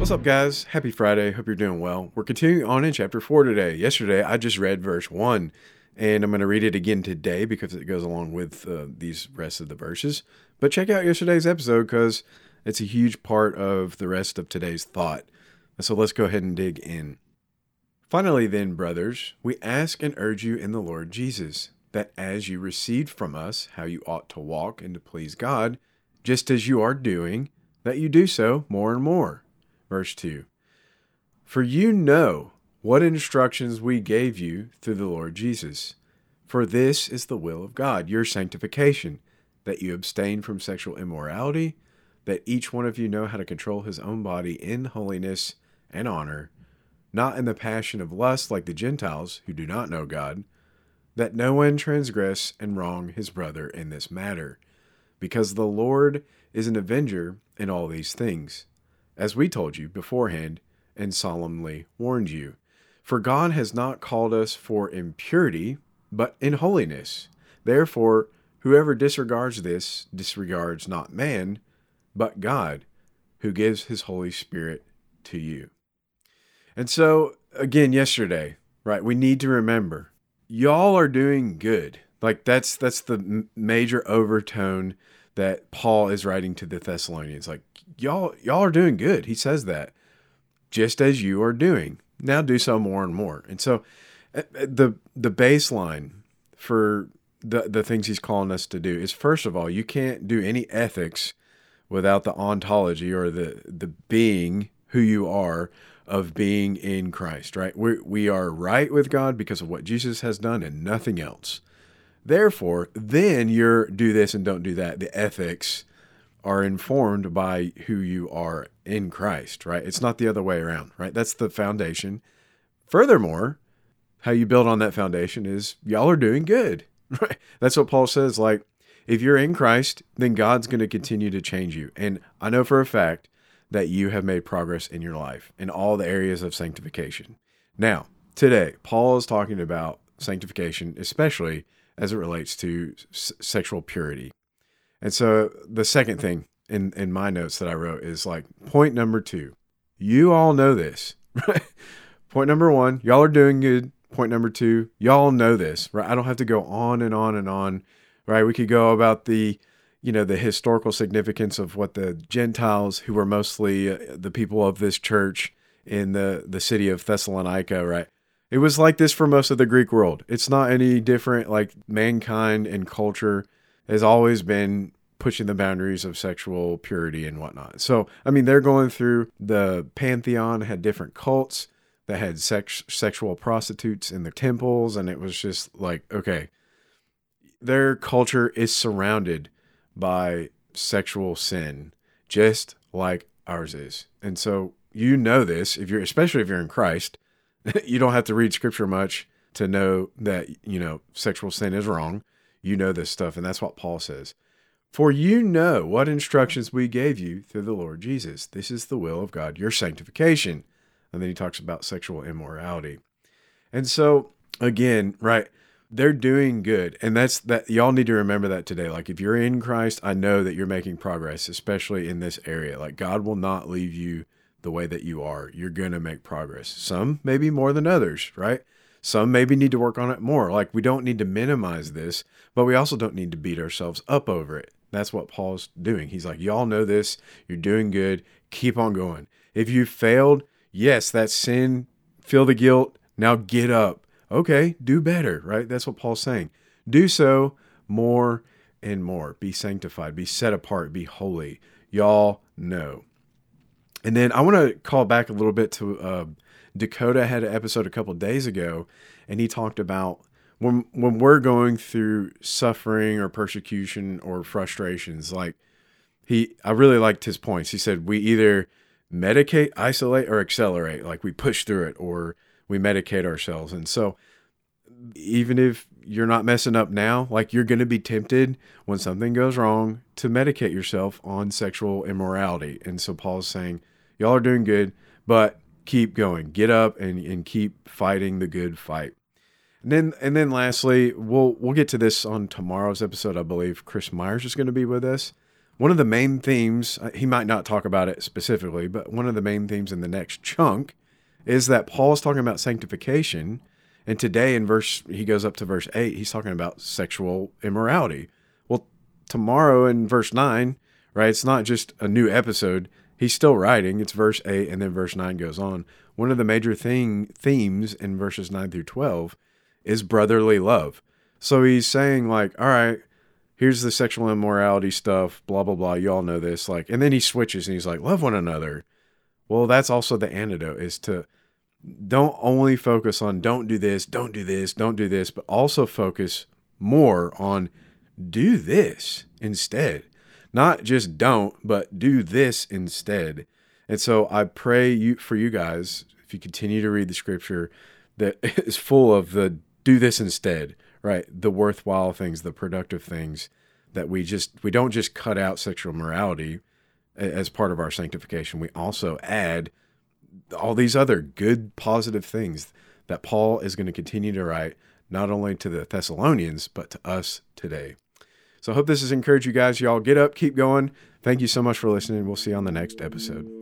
What's up, guys? Happy Friday. Hope you're doing well. We're continuing on in chapter 4 today. Yesterday, I just read verse 1, and I'm going to read it again today because it goes along with uh, these rest of the verses. But check out yesterday's episode because it's a huge part of the rest of today's thought. So let's go ahead and dig in. Finally, then, brothers, we ask and urge you in the Lord Jesus that as you received from us how you ought to walk and to please God, just as you are doing, that you do so more and more Verse 2 For you know what instructions we gave you through the Lord Jesus. For this is the will of God, your sanctification, that you abstain from sexual immorality, that each one of you know how to control his own body in holiness and honor, not in the passion of lust like the Gentiles who do not know God, that no one transgress and wrong his brother in this matter, because the Lord is an avenger in all these things as we told you beforehand and solemnly warned you. For God has not called us for impurity, but in holiness. Therefore, whoever disregards this disregards not man, but God, who gives his Holy Spirit to you. And so, again, yesterday, right, we need to remember y'all are doing good. Like that's that's the major overtone that Paul is writing to the Thessalonians. Like y'all y'all are doing good. He says that just as you are doing. Now do so more and more. And so uh, uh, the the baseline for the the things he's calling us to do is first of all, you can't do any ethics without the ontology or the the being who you are of being in Christ, right? We we are right with God because of what Jesus has done and nothing else. Therefore, then you're do this and don't do that. The ethics are informed by who you are in Christ, right? It's not the other way around, right? That's the foundation. Furthermore, how you build on that foundation is y'all are doing good, right? That's what Paul says. Like, if you're in Christ, then God's going to continue to change you. And I know for a fact that you have made progress in your life in all the areas of sanctification. Now, today, Paul is talking about sanctification, especially as it relates to s- sexual purity. And so the second thing in, in my notes that I wrote is like point number two. You all know this, right? Point number one, y'all are doing good. Point number two, y'all know this, right? I don't have to go on and on and on, right? We could go about the, you know, the historical significance of what the Gentiles, who were mostly uh, the people of this church in the the city of Thessalonica, right? It was like this for most of the Greek world. It's not any different. Like mankind and culture has always been pushing the boundaries of sexual purity and whatnot. So, I mean, they're going through the pantheon, had different cults that had sex, sexual prostitutes in the temples. And it was just like, okay, their culture is surrounded by sexual sin, just like ours is. And so, you know this if you're, especially if you're in Christ, you don't have to read scripture much to know that, you know, sexual sin is wrong you know this stuff. And that's what Paul says. For you know what instructions we gave you through the Lord Jesus. This is the will of God, your sanctification. And then he talks about sexual immorality. And so, again, right, they're doing good. And that's that. Y'all need to remember that today. Like, if you're in Christ, I know that you're making progress, especially in this area. Like, God will not leave you the way that you are. You're going to make progress. Some maybe more than others, right? Some maybe need to work on it more. Like we don't need to minimize this, but we also don't need to beat ourselves up over it. That's what Paul's doing. He's like, y'all know this. You're doing good. Keep on going. If you failed, yes, that's sin. Feel the guilt. Now get up. Okay, do better, right? That's what Paul's saying. Do so more and more. Be sanctified, be set apart, be holy. Y'all know. And then I want to call back a little bit to uh, Dakota had an episode a couple days ago, and he talked about when when we're going through suffering or persecution or frustrations. Like he, I really liked his points. He said we either medicate, isolate, or accelerate. Like we push through it, or we medicate ourselves. And so, even if you're not messing up now, like you're going to be tempted when something goes wrong to medicate yourself on sexual immorality. And so Paul's saying, y'all are doing good, but keep going. Get up and, and keep fighting the good fight. And then and then lastly, we'll we'll get to this on tomorrow's episode. I believe Chris Myers is going to be with us. one of the main themes, uh, he might not talk about it specifically, but one of the main themes in the next chunk is that Paul is talking about sanctification. And today in verse, he goes up to verse 8, he's talking about sexual immorality. Well, tomorrow in verse 9, right, it's not just a new episode. He's still writing. It's verse 8, and then verse 9 goes on. One of the major thing, themes in verses 9 through 12 is brotherly love. So he's saying, like, all right, here's the sexual immorality stuff, blah, blah, blah. You all know this. Like, and then he switches and he's like, love one another. Well, that's also the antidote is to don't only focus on don't do this, don't do this, don't do this, but also focus more on do this instead. Not just don't, but do this instead. And so I pray you for you guys, if you continue to read the scripture that is full of the do this instead, right? The worthwhile things, the productive things that we just we don't just cut out sexual morality as part of our sanctification. We also add all these other good positive things that Paul is going to continue to write not only to the Thessalonians but to us today. So I hope this has encouraged you guys. Y'all get up, keep going. Thank you so much for listening. We'll see you on the next episode.